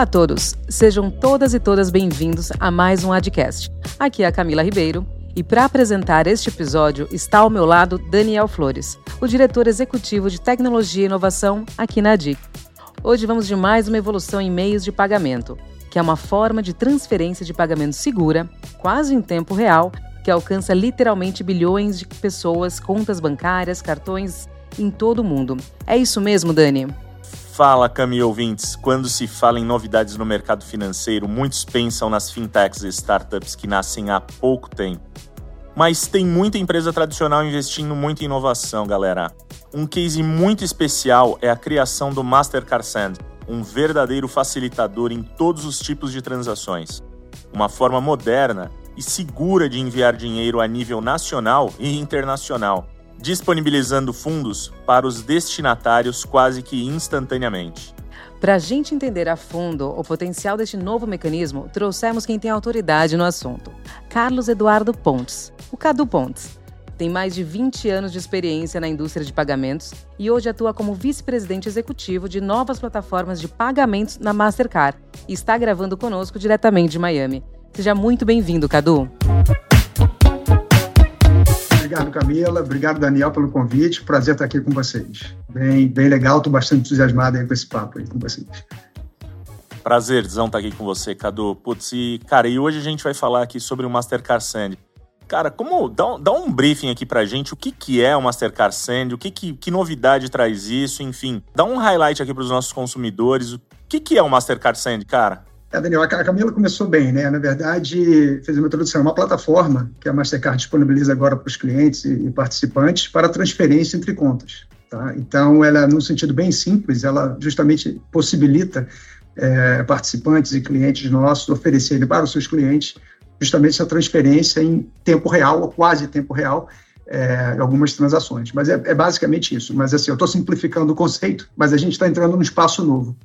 Olá a todos, sejam todas e todas bem-vindos a mais um Adcast. Aqui é a Camila Ribeiro e para apresentar este episódio está ao meu lado Daniel Flores, o diretor executivo de tecnologia e inovação aqui na ADIC. Hoje vamos de mais uma evolução em meios de pagamento, que é uma forma de transferência de pagamento segura, quase em tempo real, que alcança literalmente bilhões de pessoas, contas bancárias, cartões em todo o mundo. É isso mesmo, Dani? Fala, Cami ouvintes! Quando se fala em novidades no mercado financeiro, muitos pensam nas fintechs e startups que nascem há pouco tempo. Mas tem muita empresa tradicional investindo muito em inovação, galera. Um case muito especial é a criação do Mastercard Send, um verdadeiro facilitador em todos os tipos de transações. Uma forma moderna e segura de enviar dinheiro a nível nacional e internacional disponibilizando fundos para os destinatários quase que instantaneamente. Para a gente entender a fundo o potencial deste novo mecanismo, trouxemos quem tem autoridade no assunto: Carlos Eduardo Pontes, o Cadu Pontes. Tem mais de 20 anos de experiência na indústria de pagamentos e hoje atua como vice-presidente executivo de novas plataformas de pagamentos na Mastercard e está gravando conosco diretamente de Miami. Seja muito bem-vindo, Cadu. Obrigado, Camila. Obrigado, Daniel, pelo convite. Prazer estar aqui com vocês. Bem, bem legal, estou bastante entusiasmado aí com esse papo aí com vocês. Prazerzão estar aqui com você, Cadu. Putz, e, cara, e hoje a gente vai falar aqui sobre o Mastercard Send. Cara, como dá, dá um briefing aqui pra gente, o que, que é o Mastercard Send, o que, que, que novidade traz isso, enfim. Dá um highlight aqui para os nossos consumidores. O que, que é o Mastercard Send, cara? É, Daniel, a Camila começou bem, né? Na verdade, fez uma introdução, uma plataforma que a Mastercard disponibiliza agora para os clientes e participantes para transferência entre contas. Tá? Então, ela, num sentido bem simples, ela justamente possibilita é, participantes e clientes nossos oferecerem para os seus clientes justamente essa transferência em tempo real ou quase tempo real é, algumas transações. Mas é, é, basicamente isso. Mas assim, eu estou simplificando o conceito, mas a gente está entrando num espaço novo.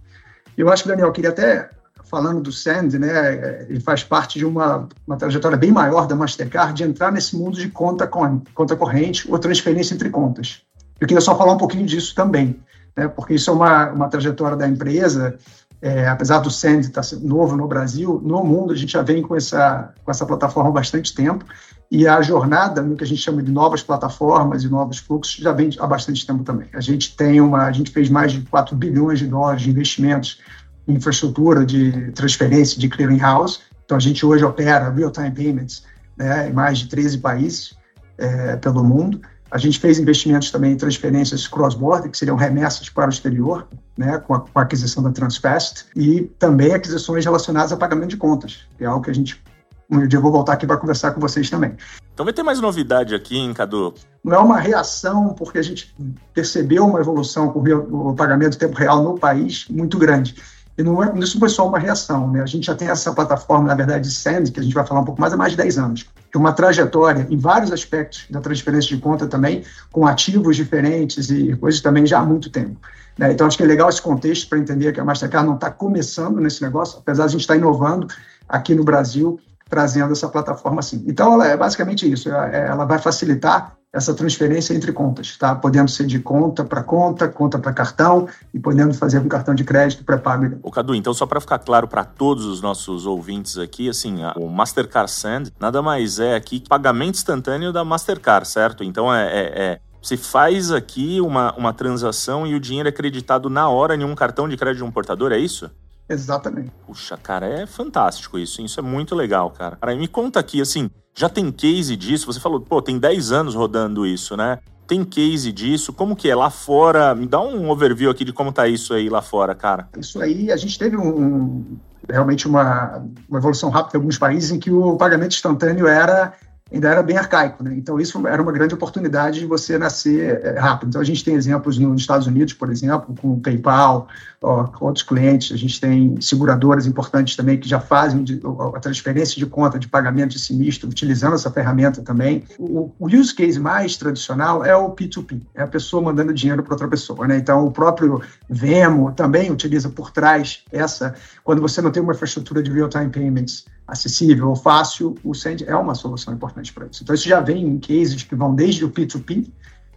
Eu acho que, Daniel, queria até falando do Sand, né, ele faz parte de uma, uma trajetória bem maior da Mastercard de entrar nesse mundo de conta, conta corrente ou transferência entre contas. Eu queria só falar um pouquinho disso também, né, porque isso é uma, uma trajetória da empresa, é, apesar do Sand estar novo no Brasil, no mundo a gente já vem com essa, com essa plataforma há bastante tempo, e a jornada no que a gente chama de novas plataformas e novos fluxos já vem há bastante tempo também. A gente tem uma, a gente fez mais de 4 bilhões de dólares de investimentos infraestrutura de transferência de clearing house. Então, a gente hoje opera real-time payments né, em mais de 13 países é, pelo mundo. A gente fez investimentos também em transferências cross-border, que seriam remessas para o exterior, né, com, a, com a aquisição da Transfast, e também aquisições relacionadas a pagamento de contas, que é algo que a gente um dia eu vou voltar aqui para conversar com vocês também. Então vai ter mais novidade aqui, hein, Cadu? Não é uma reação, porque a gente percebeu uma evolução com o pagamento em tempo real no país muito grande. E não é, isso foi só uma reação, né? A gente já tem essa plataforma, na verdade, Send, que a gente vai falar um pouco mais há mais de 10 anos. Tem uma trajetória em vários aspectos da transferência de conta também, com ativos diferentes e coisas também já há muito tempo. Né? Então, acho que é legal esse contexto para entender que a Mastercard não está começando nesse negócio, apesar de a gente estar tá inovando aqui no Brasil, trazendo essa plataforma assim. Então, ela é basicamente isso, ela vai facilitar essa transferência entre contas, tá? Podendo ser de conta para conta, conta para cartão e podendo fazer com cartão de crédito pré-pago. O Cadu, então só para ficar claro para todos os nossos ouvintes aqui, assim, o Mastercard Send nada mais é aqui pagamento instantâneo da Mastercard, certo? Então é, é, é você faz aqui uma, uma transação e o dinheiro é creditado na hora em um cartão de crédito de um portador, é isso? Exatamente. Puxa, cara, é fantástico isso. Isso é muito legal, cara. Cara, me conta aqui, assim, já tem case disso? Você falou, pô, tem 10 anos rodando isso, né? Tem case disso? Como que é lá fora? Me dá um overview aqui de como tá isso aí lá fora, cara. Isso aí, a gente teve um, realmente uma, uma evolução rápida em alguns países em que o pagamento instantâneo era ainda era bem arcaico, né? Então isso era uma grande oportunidade de você nascer é, rápido. Então a gente tem exemplos nos Estados Unidos, por exemplo, com o PayPal, ó, outros clientes. A gente tem seguradoras importantes também que já fazem a transferência de conta de pagamento de sinistro utilizando essa ferramenta também. O, o use case mais tradicional é o P2P, é a pessoa mandando dinheiro para outra pessoa, né? Então o próprio Vemo também utiliza por trás essa quando você não tem uma infraestrutura de real-time payments acessível ou fácil, o Send é uma solução importante para isso. Então, isso já vem em cases que vão desde o P2P,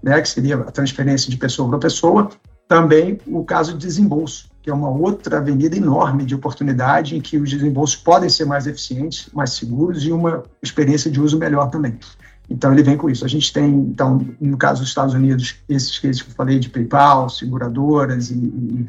né, que seria a transferência de pessoa para pessoa, também o caso de desembolso, que é uma outra avenida enorme de oportunidade em que os desembolsos podem ser mais eficientes, mais seguros e uma experiência de uso melhor também. Então, ele vem com isso. A gente tem, então, no caso dos Estados Unidos, esses que eu falei de PayPal, seguradoras e, e.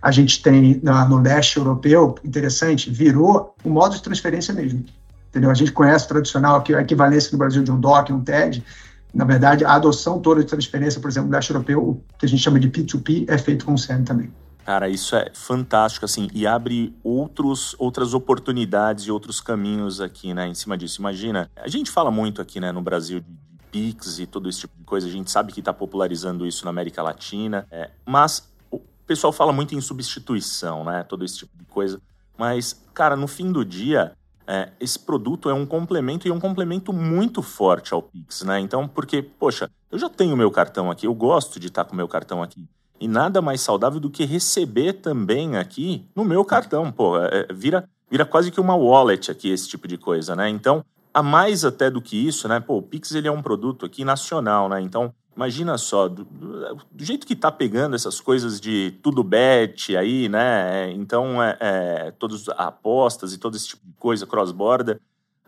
A gente tem na, no leste europeu, interessante, virou um modo de transferência mesmo. Entendeu? A gente conhece o tradicional, que é a equivalência no Brasil de um DOC, um TED. Na verdade, a adoção toda de transferência, por exemplo, no leste europeu, o que a gente chama de P2P, é feito com o SEM também. Cara, isso é fantástico, assim, e abre outros, outras oportunidades e outros caminhos aqui, né, em cima disso. Imagina, a gente fala muito aqui, né, no Brasil de Pix e todo esse tipo de coisa, a gente sabe que está popularizando isso na América Latina, é, mas o pessoal fala muito em substituição, né, todo esse tipo de coisa, mas, cara, no fim do dia, é, esse produto é um complemento e é um complemento muito forte ao Pix, né? Então, porque, poxa, eu já tenho meu cartão aqui, eu gosto de estar tá com meu cartão aqui. E nada mais saudável do que receber também aqui no meu cartão. Pô, é, é, vira, vira quase que uma wallet aqui, esse tipo de coisa, né? Então, a mais até do que isso, né? Pô, o Pix ele é um produto aqui nacional, né? Então, imagina só, do, do jeito que tá pegando essas coisas de tudo bet aí, né? Então, é, é, todas apostas e todo esse tipo de coisa, cross-border,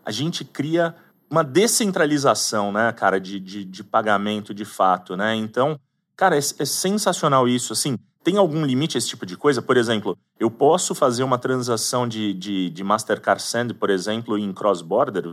a gente cria uma descentralização, né, cara, de, de, de pagamento de fato, né? Então, Cara, é, é sensacional isso. Assim, tem algum limite esse tipo de coisa? Por exemplo, eu posso fazer uma transação de, de, de Mastercard Send, por exemplo, em cross-border?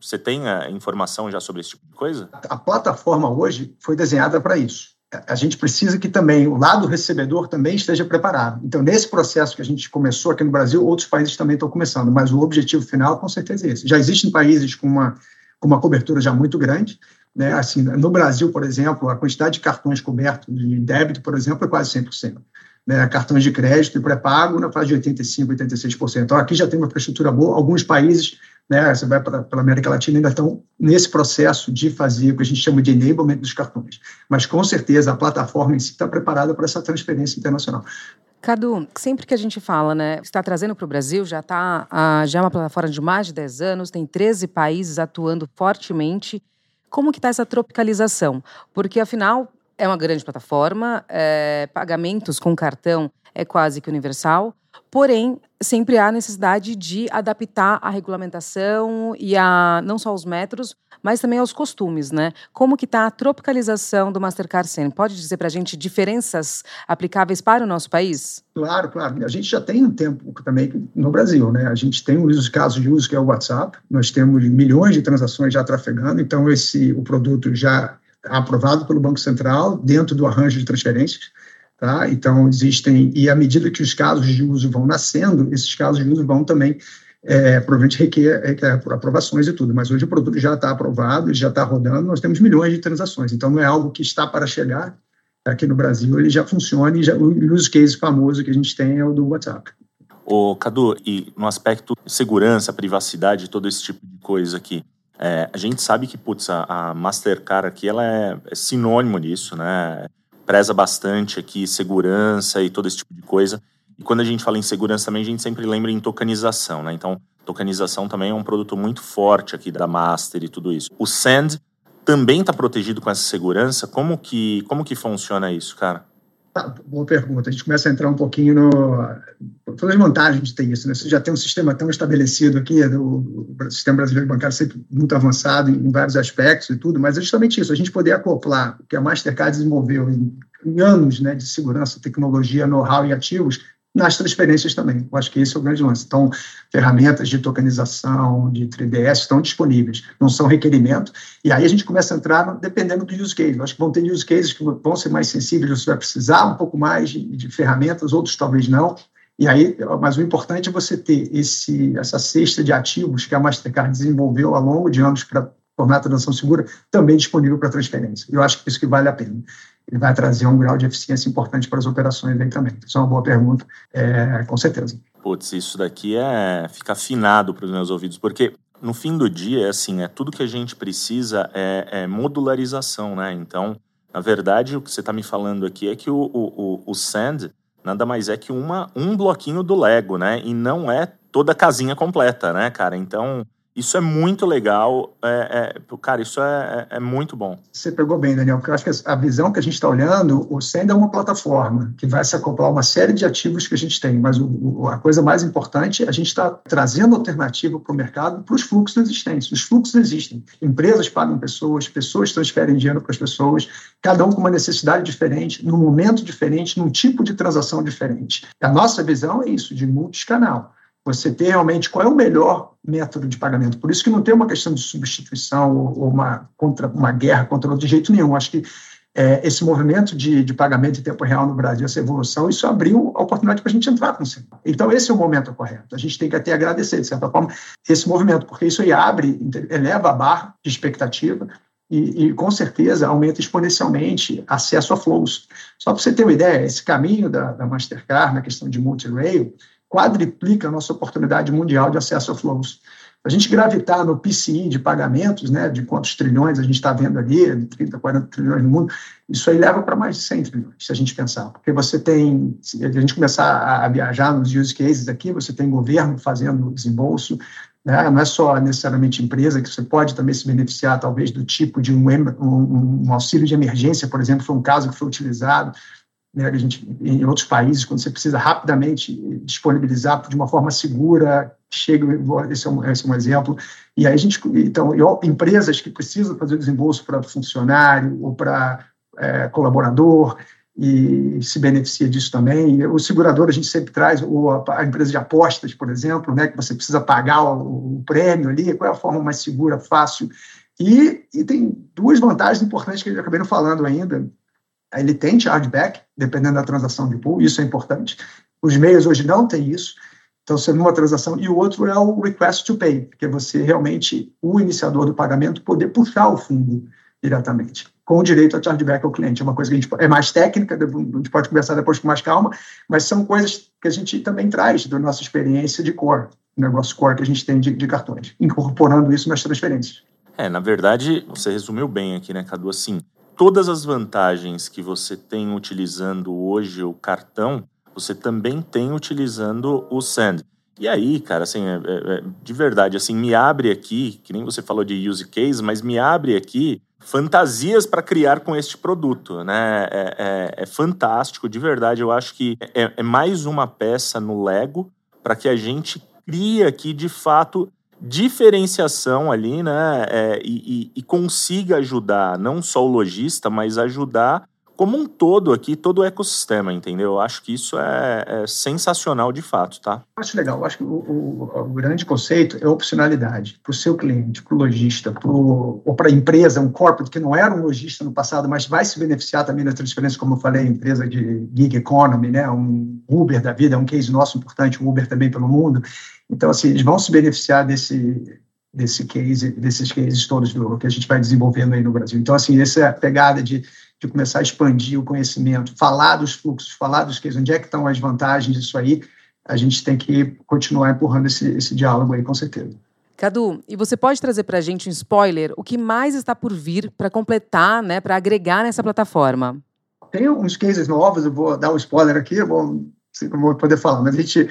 Você tem a informação já sobre esse tipo de coisa? A plataforma hoje foi desenhada para isso. A gente precisa que também o lado recebedor também esteja preparado. Então, nesse processo que a gente começou aqui no Brasil, outros países também estão começando, mas o objetivo final, com certeza, é esse. Já existem países com uma, com uma cobertura já muito grande, né? Assim, no Brasil, por exemplo, a quantidade de cartões cobertos de débito, por exemplo, é quase 100%. Né? Cartões de crédito e pré-pago na fase de 85%, 86%. Então, aqui já tem uma infraestrutura boa. Alguns países, né, você vai para a América Latina, ainda estão nesse processo de fazer o que a gente chama de enablement dos cartões. Mas, com certeza, a plataforma em si está preparada para essa transferência internacional. Cadu, sempre que a gente fala, né, está trazendo para o Brasil, já está já é uma plataforma de mais de 10 anos, tem 13 países atuando fortemente como que está essa tropicalização? Porque, afinal, é uma grande plataforma, é, pagamentos com cartão é quase que universal, porém, sempre há necessidade de adaptar a regulamentação e a não só os metros, mas também aos costumes, né? Como que está a tropicalização do Mastercard Sen? Pode dizer para a gente diferenças aplicáveis para o nosso país? Claro, claro. A gente já tem um tempo também no Brasil, né? A gente tem os casos de uso que é o WhatsApp, nós temos milhões de transações já trafegando, então esse o produto já aprovado pelo Banco Central dentro do arranjo de transferências. Tá? Então, existem, e à medida que os casos de uso vão nascendo, esses casos de uso vão também, é, provavelmente, requer, requer aprovações e tudo, mas hoje o produto já está aprovado, já está rodando, nós temos milhões de transações, então não é algo que está para chegar aqui no Brasil, ele já funciona e já, o use case famoso que a gente tem é o do WhatsApp. Ô, Cadu, e no aspecto segurança, privacidade, todo esse tipo de coisa aqui, é, a gente sabe que, putz, a, a Mastercard aqui, ela é, é sinônimo disso, né? Preza bastante aqui segurança e todo esse tipo de coisa. E quando a gente fala em segurança também, a gente sempre lembra em tokenização, né? Então, tokenização também é um produto muito forte aqui da Master e tudo isso. O Send também está protegido com essa segurança? Como que, como que funciona isso, cara? Tá, boa pergunta. A gente começa a entrar um pouquinho no. Todas as vantagens de ter isso, né? Você já tem um sistema tão estabelecido aqui, o, o sistema brasileiro bancário sempre muito avançado em, em, vários aspectos e tudo, mas é justamente isso, a gente poder acoplar o que a Mastercard desenvolveu em, em anos né, de segurança, tecnologia, know-how e ativos nas transferências também. Eu acho que esse é o grande lance. Então, ferramentas de tokenização, de 3DS estão disponíveis, não são requerimento, e aí a gente começa a entrar dependendo do use case. Eu acho que vão ter use cases que vão ser mais sensíveis, você vai precisar um pouco mais de, de ferramentas, outros talvez não, e aí, mas o importante é você ter esse, essa cesta de ativos que a Mastercard desenvolveu ao longo de anos para tornar a transação segura também disponível para transferência. Eu acho que isso que vale a pena ele vai trazer um grau de eficiência importante para as operações aí também. Isso é uma boa pergunta, é, com certeza. Putz, isso daqui é fica afinado para os meus ouvidos, porque no fim do dia, é assim, é tudo que a gente precisa é, é modularização, né? Então, na verdade, o que você está me falando aqui é que o, o, o Sand nada mais é que uma, um bloquinho do Lego, né? E não é toda a casinha completa, né, cara? Então, Isso é muito legal, é, é, cara, isso é, é, é, muito bom. Você pegou bem, Daniel, porque eu acho que a visão que a gente está olhando, o Send é uma plataforma que vai se acoplar a uma série de ativos que a gente tem, mas o, o, a coisa mais importante, a gente está trazendo alternativa para o mercado para os fluxos existentes. Os fluxos existem. Empresas pagam pessoas, pessoas transferem dinheiro para as pessoas, cada um com uma necessidade diferente, num momento diferente, num tipo de transação diferente. A nossa visão é isso, de multiscanal você ter realmente qual é o melhor método de pagamento. Por isso que não tem uma questão de substituição ou uma, contra, uma guerra contra outro de jeito nenhum. Acho que é, esse movimento de, de pagamento em tempo real no Brasil, essa evolução, isso abriu a oportunidade para a gente entrar com o sistema. Então, esse é o momento correto. A gente tem que até agradecer, de certa forma, esse movimento, porque isso aí abre, eleva a barra de expectativa e, e, com certeza aumenta exponencialmente acesso a flows. Só para você ter uma ideia, esse caminho da, da Mastercard na questão de multi-rail, quadriplica a nossa oportunidade mundial de acesso a flows. A gente gravitar no PCI de pagamentos, né, de quantos trilhões a gente está vendo ali, de 30, 40 trilhões no mundo, isso aí leva para mais de 100 trilhões, se a gente pensar. Porque você tem, se a gente começar a viajar nos use cases aqui, você tem governo fazendo desembolso, né, não é só necessariamente empresa, que você pode também se beneficiar, talvez, do tipo de um, um, um auxílio de emergência, por exemplo, foi um caso que foi utilizado, né, a gente, em outros países, quando você precisa rapidamente disponibilizar de uma forma segura, chega, esse é um, esse é um exemplo, e aí a gente, então, empresas que precisam fazer desembolso para funcionário ou para é, colaborador, e se beneficia disso também. O segurador a gente sempre traz, ou a, a empresa de apostas, por exemplo, né, que você precisa pagar o, o, prêmio ali, qual é a forma mais segura, fácil. E, e tem duas vantagens importantes que eu acabei não falando ainda, ele tem chargeback, dependendo da transação de pool, isso é importante. Os meios hoje não têm isso. Então, sendo uma transação, e o outro é o request to pay, que é você realmente, o iniciador do pagamento, poder puxar o fundo diretamente, com o direito a chargeback ao cliente. É uma coisa que a gente é mais técnica, a gente pode conversar depois com mais calma, mas são coisas que a gente também traz da nossa experiência de core, negócio core que a gente tem de, de cartões, incorporando isso nas transferências. É, na verdade, você resumiu bem aqui, né, Cadu? Assim, todas as vantagens que você tem utilizando hoje o cartão, você também tem utilizando o Send. E aí, cara, assim, é, é, é, de verdade, assim, me abre aqui, que nem você falou de use case, mas me abre aqui fantasias para criar com este produto, né? É, é, é, fantástico, de verdade. Eu acho que é, é mais uma peça no Lego para que a gente crie aqui, de fato, diferenciação ali, né? É, e, e, consiga ajudar não só o lojista, mas ajudar como um todo aqui, todo o ecossistema, entendeu? Eu acho que isso é, é sensacional de fato, tá? Acho legal. Acho que o, o, o grande conceito é opcionalidade para o seu cliente, para o lojista, ou para a empresa, um corporate que não era um lojista no passado, mas vai se beneficiar também da transferência, como eu falei, empresa de gig economy, né? Um Uber da vida, é um case nosso importante, o Uber também pelo mundo. Então, assim, eles vão se beneficiar desse, desse case, desses cases todos do, que a gente vai desenvolvendo aí no Brasil. Então, assim, essa é a pegada de, de começar a expandir o conhecimento, falar dos fluxos, falar dos cases, onde é que estão as vantagens disso aí, a gente tem que continuar empurrando esse, esse diálogo aí, com certeza. Cadu, e você pode trazer para a gente um spoiler, o que mais está por vir para completar, né, para agregar nessa plataforma? Tem alguns cases novos, eu vou dar um spoiler aqui, eu vou, eu vou poder falar, mas a gente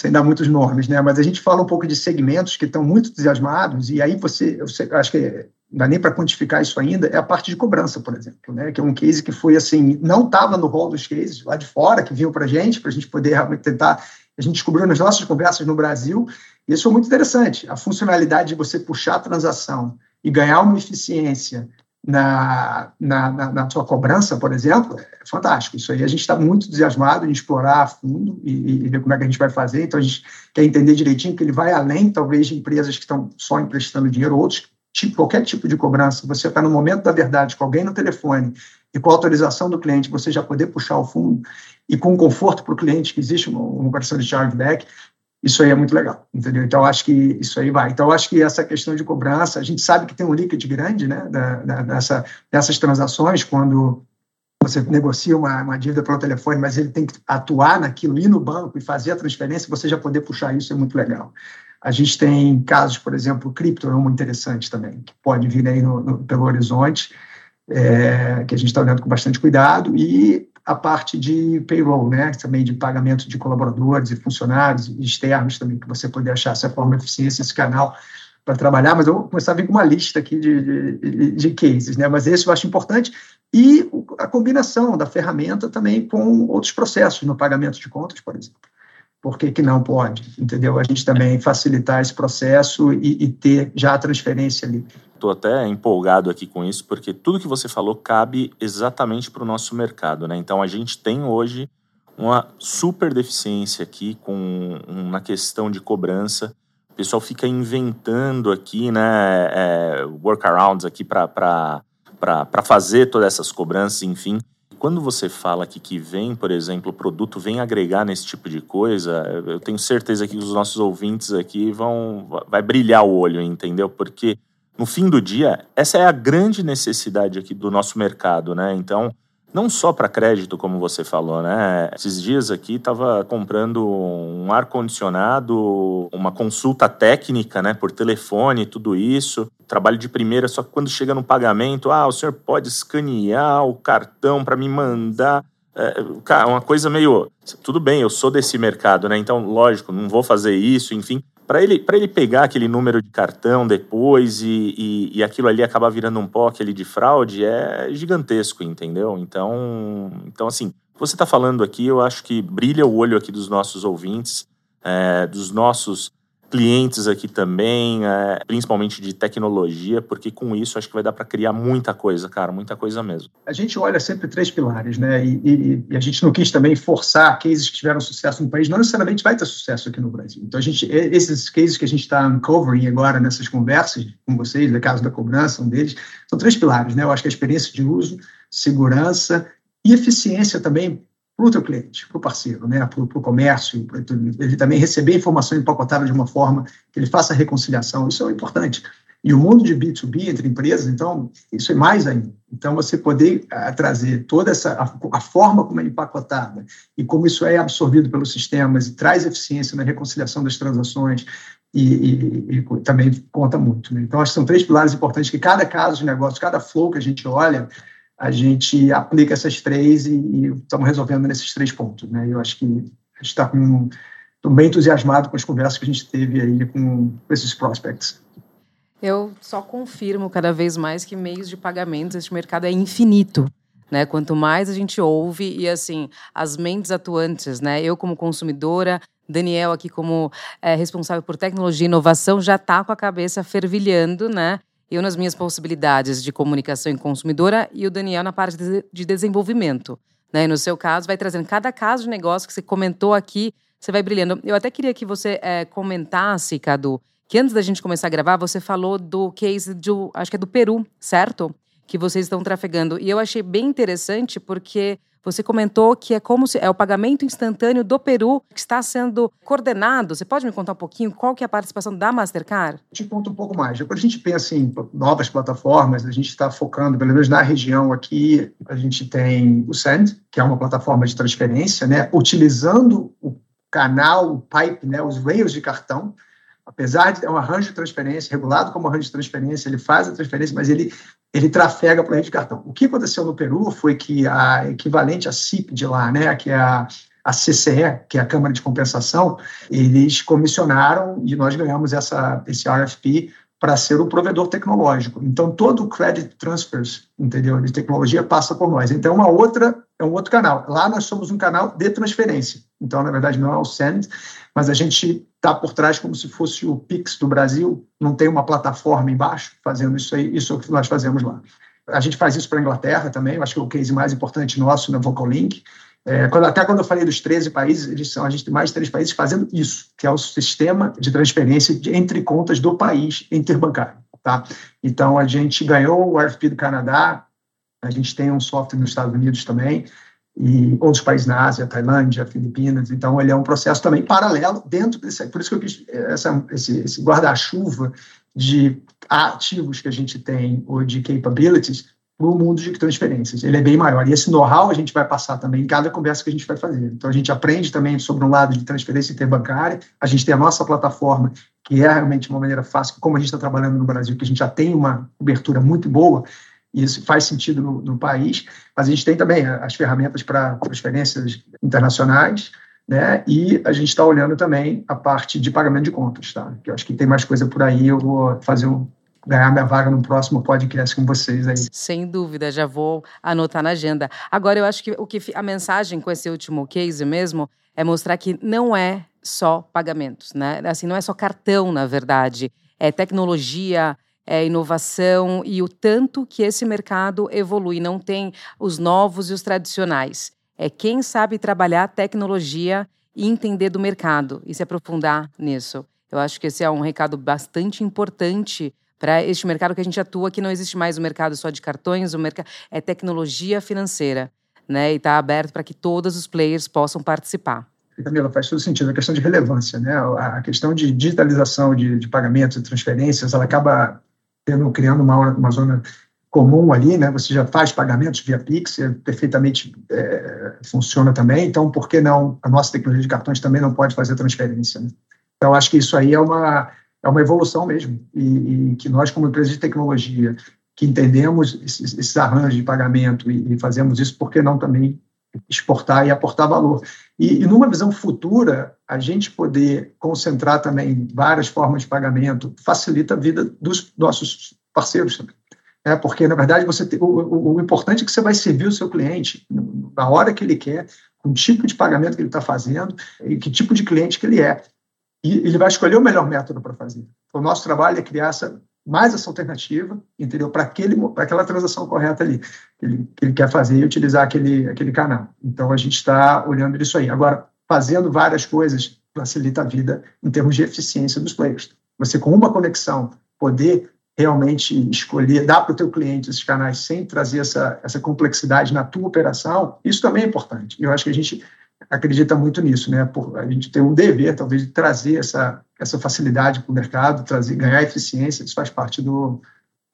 sem dar muitos nomes, né? Mas a gente fala um pouco de segmentos que estão muito entusiasmados, e aí você, eu acho que não dá nem para quantificar isso ainda, é a parte de cobrança, por exemplo, né? Que é um case que foi assim, não estava no rol dos cases lá de fora, que vinham para a gente, para a gente poder realmente tentar. A gente descobriu nas nossas conversas no Brasil, e isso foi muito interessante. A funcionalidade de você puxar a transação e ganhar uma eficiência na, na, na, na, sua cobrança, por exemplo, é fantástico. Isso aí a gente está muito entusiasmado em explorar a fundo e, e, ver como é que a gente vai fazer. Então a gente quer entender direitinho que ele vai além, talvez, de empresas que estão só emprestando dinheiro, outros, tipo, qualquer tipo de cobrança. Você está no momento da verdade com alguém no telefone e com a autorização do cliente, você já poder puxar o fundo e com conforto para o cliente, que existe uma, uma operação de chargeback, isso aí é muito legal, entendeu? Então, acho que isso aí vai. Então, acho que essa questão de cobrança, a gente sabe que tem um líquido grande, né, da, da, dessa, dessas transações, quando você negocia uma, uma dívida pelo telefone, mas ele tem que atuar naquilo, ir no banco e fazer a transferência, você já poder puxar isso é muito legal. A gente tem casos, por exemplo, cripto é muito interessante também, que pode vir aí no, no, pelo horizonte, é, que a gente está olhando com bastante cuidado, e a parte de payroll, né, também de pagamento de colaboradores e funcionários externos também, que você poder achar essa forma de eficiência, esse canal para trabalhar, mas eu vou começar a vir com uma lista aqui de, de, de cases, né? Mas esse eu acho importante. E a combinação da ferramenta também com outros processos no pagamento de contas, por exemplo. Por que, que não pode? Entendeu? A gente também facilitar esse processo e, e ter já a transferência ali. Estou até empolgado aqui com isso, porque tudo que você falou cabe exatamente para o nosso mercado, né? Então a gente tem hoje uma super deficiência aqui com na questão de cobrança. O pessoal fica inventando aqui, né, é, workarounds aqui para fazer todas essas cobranças, enfim. Quando você fala aqui que vem, por exemplo, o produto vem agregar nesse tipo de coisa, eu tenho certeza que os nossos ouvintes aqui vão vai brilhar o olho, entendeu? Porque no fim do dia, essa é a grande necessidade aqui do nosso mercado, né? Então, não só para crédito, como você falou, né? Esses dias aqui estava comprando um ar-condicionado, uma consulta técnica, né, por telefone, tudo isso. Trabalho de primeira, só que quando chega no pagamento, ah, o senhor pode escanear o cartão para me mandar. É, uma coisa meio. Tudo bem, eu sou desse mercado, né? Então, lógico, não vou fazer isso, enfim para ele, ele pegar aquele número de cartão depois e, e, e, aquilo ali acabar virando um pó aquele de fraude é gigantesco, entendeu? Então, então assim, você está falando aqui, eu acho que brilha o olho aqui dos nossos ouvintes, é, dos nossos clientes aqui também, é, principalmente de tecnologia, porque com isso acho que vai dar para criar muita coisa, cara, muita coisa mesmo. A gente olha sempre três pilares, né? E, e, e, a gente não quis também forçar cases que tiveram sucesso no país, não necessariamente vai ter sucesso aqui no Brasil. Então, a gente, esses cases que a gente está uncovering agora nessas conversas com vocês, no caso da cobrança, um deles, são três pilares, né? Eu acho que a experiência de uso, segurança e eficiência também para o teu cliente, para o parceiro, né, para o comércio, ele também receber informação empacotada de uma forma que ele faça a reconciliação, isso é importante. E o mundo de B2B entre empresas, então, isso é mais ainda. Então, você poder uh, trazer toda essa, a, a, forma como é empacotada e como isso é absorvido pelos sistemas e traz eficiência na reconciliação das transações e, e, e também conta muito. Né? Então, acho que são três pilares importantes que cada caso de negócio, cada flow que a gente olha, a gente aplica essas três e, estamos resolvendo nesses três pontos. Né? Eu acho que a gente está com estou bem entusiasmado com as conversas que a gente teve aí com esses prospects. Eu só confirmo cada vez mais que meios de pagamento, este mercado é infinito. Né? Quanto mais a gente ouve e assim as mentes atuantes, né? Eu como consumidora, Daniel aqui como é, responsável por tecnologia e inovação já está com a cabeça fervilhando, né? Eu nas minhas possibilidades de comunicação e consumidora e o Daniel na parte de desenvolvimento. Né? no seu caso, vai trazendo cada caso de negócio que você comentou aqui, você vai brilhando. Eu até queria que você é, comentasse, Cadu, que antes da gente começar a gravar, você falou do case do, acho que é do Peru, certo? Que vocês estão trafegando. E eu achei bem interessante porque você comentou que é como se é o pagamento instantâneo do Peru que está sendo coordenado. Você pode me contar um pouquinho qual que é a participação da Mastercard? Te conto um pouco mais. Quando a gente pensa em novas plataformas, a gente está focando, pelo menos na região aqui, a gente tem o Send, que é uma plataforma de transferência, né, utilizando o canal, o pipe, né, os rails de cartão, apesar de ter um arranjo de transferência, regulado como arranjo de transferência, ele faz a transferência, mas ele ele trafega para a rede de cartão. O que aconteceu no Peru foi que a equivalente à CIP de lá, né, que é a, a CCE, que é a Câmara de Compensação, eles comissionaram e nós ganhamos essa, esse RFP para ser o provedor tecnológico. Então, todo o credit transfers, entendeu, de tecnologia passa por nós. Então, uma outra é um outro canal. Lá nós somos um canal de transferência. Então, na verdade, não é o Send, mas a gente está por trás como se fosse o Pix do Brasil, não tem uma plataforma embaixo fazendo isso aí, isso é o que nós fazemos lá. A gente faz isso para a Inglaterra também, eu acho que é o case mais importante nosso na VocalLink. É, quando, até quando eu falei dos 13 países, eles são, a gente tem mais de três países fazendo isso, que é o sistema de transferência de, entre contas do país interbancário. Tá? Então, a gente ganhou o RFP do Canadá, a gente tem um software nos Estados Unidos também, e outros países na Ásia, Tailândia, Filipinas. Então, ele é um processo também paralelo dentro desse. Por isso que eu quis essa, esse, esse guarda-chuva de ativos que a gente tem, ou de capabilities, para o mundo de transferências. Ele é bem maior. E esse know-how a gente vai passar também em cada conversa que a gente vai fazer. Então, a gente aprende também sobre um lado de transferência interbancária. A gente tem a nossa plataforma, que é realmente uma maneira fácil, como a gente está trabalhando no Brasil, que a gente já tem uma cobertura muito boa, isso faz sentido no, no, país, mas a gente tem também as ferramentas para transferências internacionais, né? E a gente está olhando também a parte de pagamento de contas, tá? Que eu acho que tem mais coisa por aí. Eu vou fazer um ganhar minha vaga no próximo podcast com vocês aí. Sem dúvida, já vou anotar na agenda. Agora, eu acho que o que a mensagem com esse último case mesmo é mostrar que não é só pagamentos, né? Assim, não é só cartão, na verdade. É tecnologia, é inovação e o tanto que esse mercado evolui. Não tem os novos e os tradicionais. É quem sabe trabalhar tecnologia e entender do mercado e se aprofundar nisso. Eu acho que esse é um recado bastante importante para este mercado que a gente atua, que não existe mais o mercado só de cartões, o mercado é tecnologia financeira, né? E está aberto para que todos os players possam participar. Camila, faz todo sentido. A questão de relevância, né? A questão de digitalização de, de pagamentos e transferências, ela acaba tendo, criando uma, uma zona comum ali, né? Você já faz pagamentos via Pix, é perfeitamente é, funciona também. Então, por que não a nossa tecnologia de cartões também não pode fazer transferência? Né? Então, acho que isso aí é uma é uma evolução mesmo, e, e, que nós, como empresa de tecnologia, que entendemos esses, esses arranjos de pagamento e, e, fazemos isso, por que não também exportar e aportar valor? E, e, numa visão futura, a gente poder concentrar também várias formas de pagamento facilita a vida dos nossos parceiros também. É, porque, na verdade, você tem, o, o, o importante é que você vai servir o seu cliente na hora que ele quer, com o tipo de pagamento que ele está fazendo e que tipo de cliente que ele é e ele vai escolher o melhor método para fazer. O nosso trabalho é criar essa, mais essa alternativa, entendeu? Para aquela transação correta ali, que ele, que ele quer fazer e utilizar aquele, aquele canal. Então, a gente está olhando isso aí. Agora, fazendo várias coisas facilita a vida em termos de eficiência dos players. Você, com uma conexão, poder realmente escolher, dar para o teu cliente esses canais sem trazer essa, essa complexidade na tua operação, isso também é importante. Eu acho que a gente acredita muito nisso, né? Por, a gente tem um dever, talvez, de trazer essa, essa facilidade para o mercado, trazer, ganhar eficiência, isso faz parte do,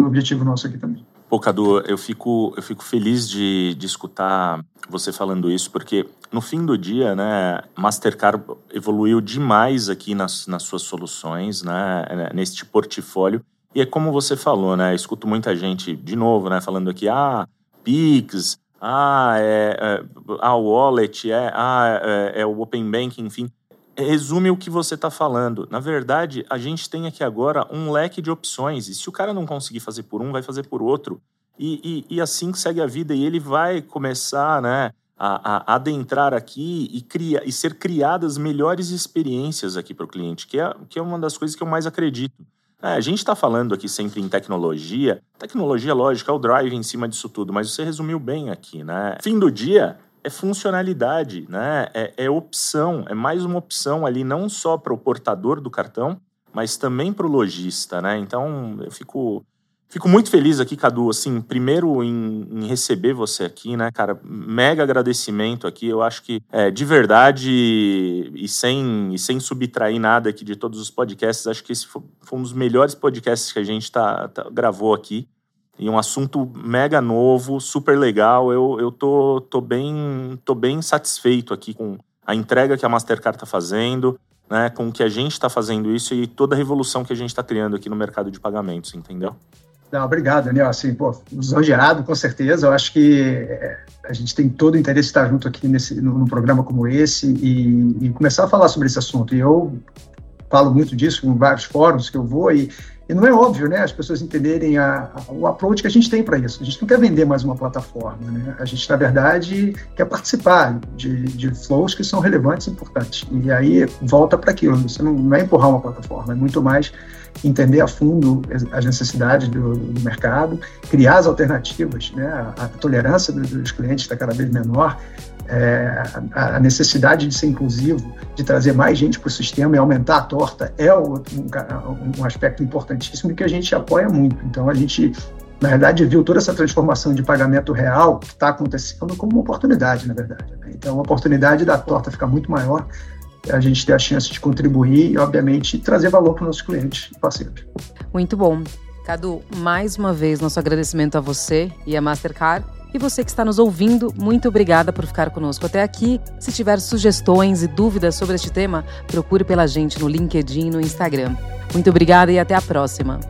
do objetivo nosso aqui também. Pô, Cadu, eu fico, eu fico feliz de, de escutar você falando isso, porque no fim do dia, né, Mastercard evoluiu demais aqui nas, nas suas soluções, né, neste portfólio. E é como você falou, né, eu escuto muita gente, de novo, né, falando aqui, ah, Pix, ah, é, é ah, o wallet, é, ah, é, é o open banking, enfim. Resume o que você está falando. Na verdade, a gente tem aqui agora um leque de opções. E se o cara não conseguir fazer por um, vai fazer por outro. E, e, e assim segue a vida. E ele vai começar né, a, a adentrar aqui e, cria, e ser criadas melhores experiências aqui para o cliente, que é, que é uma das coisas que eu mais acredito. É, a gente está falando aqui sempre em tecnologia. Tecnologia, lógico, é o drive em cima disso tudo, mas você resumiu bem aqui, né? Fim do dia é funcionalidade, né? É, é opção, é mais uma opção ali, não só para o portador do cartão, mas também para o lojista, né? Então, eu fico Fico muito feliz aqui, Cadu, assim, primeiro em, em, receber você aqui, né, cara? Mega agradecimento aqui. Eu acho que, é, de verdade, e sem, e sem subtrair nada aqui de todos os podcasts, acho que esse foi, um dos melhores podcasts que a gente tá, tá, gravou aqui. E um assunto mega novo, super legal. Eu, eu tô, tô, bem, tô bem satisfeito aqui com a entrega que a Mastercard está fazendo, né, com o que a gente está fazendo isso e toda a revolução que a gente está criando aqui no mercado de pagamentos, entendeu? Não, obrigado, Daniel. Assim, pô, lisonjeado, com certeza. Eu acho que é, a gente tem todo o interesse de estar junto aqui nesse, num programa como esse e, e, começar a falar sobre esse assunto. E eu falo muito disso em vários fóruns que eu vou e, e não é óbvio, né, as pessoas entenderem a, a, o approach que a gente tem para isso. A gente não quer vender mais uma plataforma, né? A gente, na verdade, quer participar de, de flows que são relevantes e importantes. E aí volta para aquilo. Você não, não é empurrar uma plataforma, é muito mais entender a fundo as necessidades do, do mercado, criar as alternativas, né? a, a tolerância dos clientes está cada vez menor, é, a, necessidade de ser inclusivo, de trazer mais gente para o sistema e aumentar a torta é um, um aspecto importantíssimo que a gente apoia muito. Então, a gente na verdade, viu toda essa transformação de pagamento real que está acontecendo como uma oportunidade, na verdade. Né? Então, a oportunidade da torta ficar muito maior a gente ter a chance de contribuir e, obviamente, trazer valor para os nossos clientes e parceiros. Muito bom. Cadu, mais uma vez, nosso agradecimento a você e a Mastercard. E você que está nos ouvindo, muito obrigada por ficar conosco até aqui. Se tiver sugestões e dúvidas sobre este tema, procure pela gente no LinkedIn e no Instagram. Muito obrigada e até a próxima.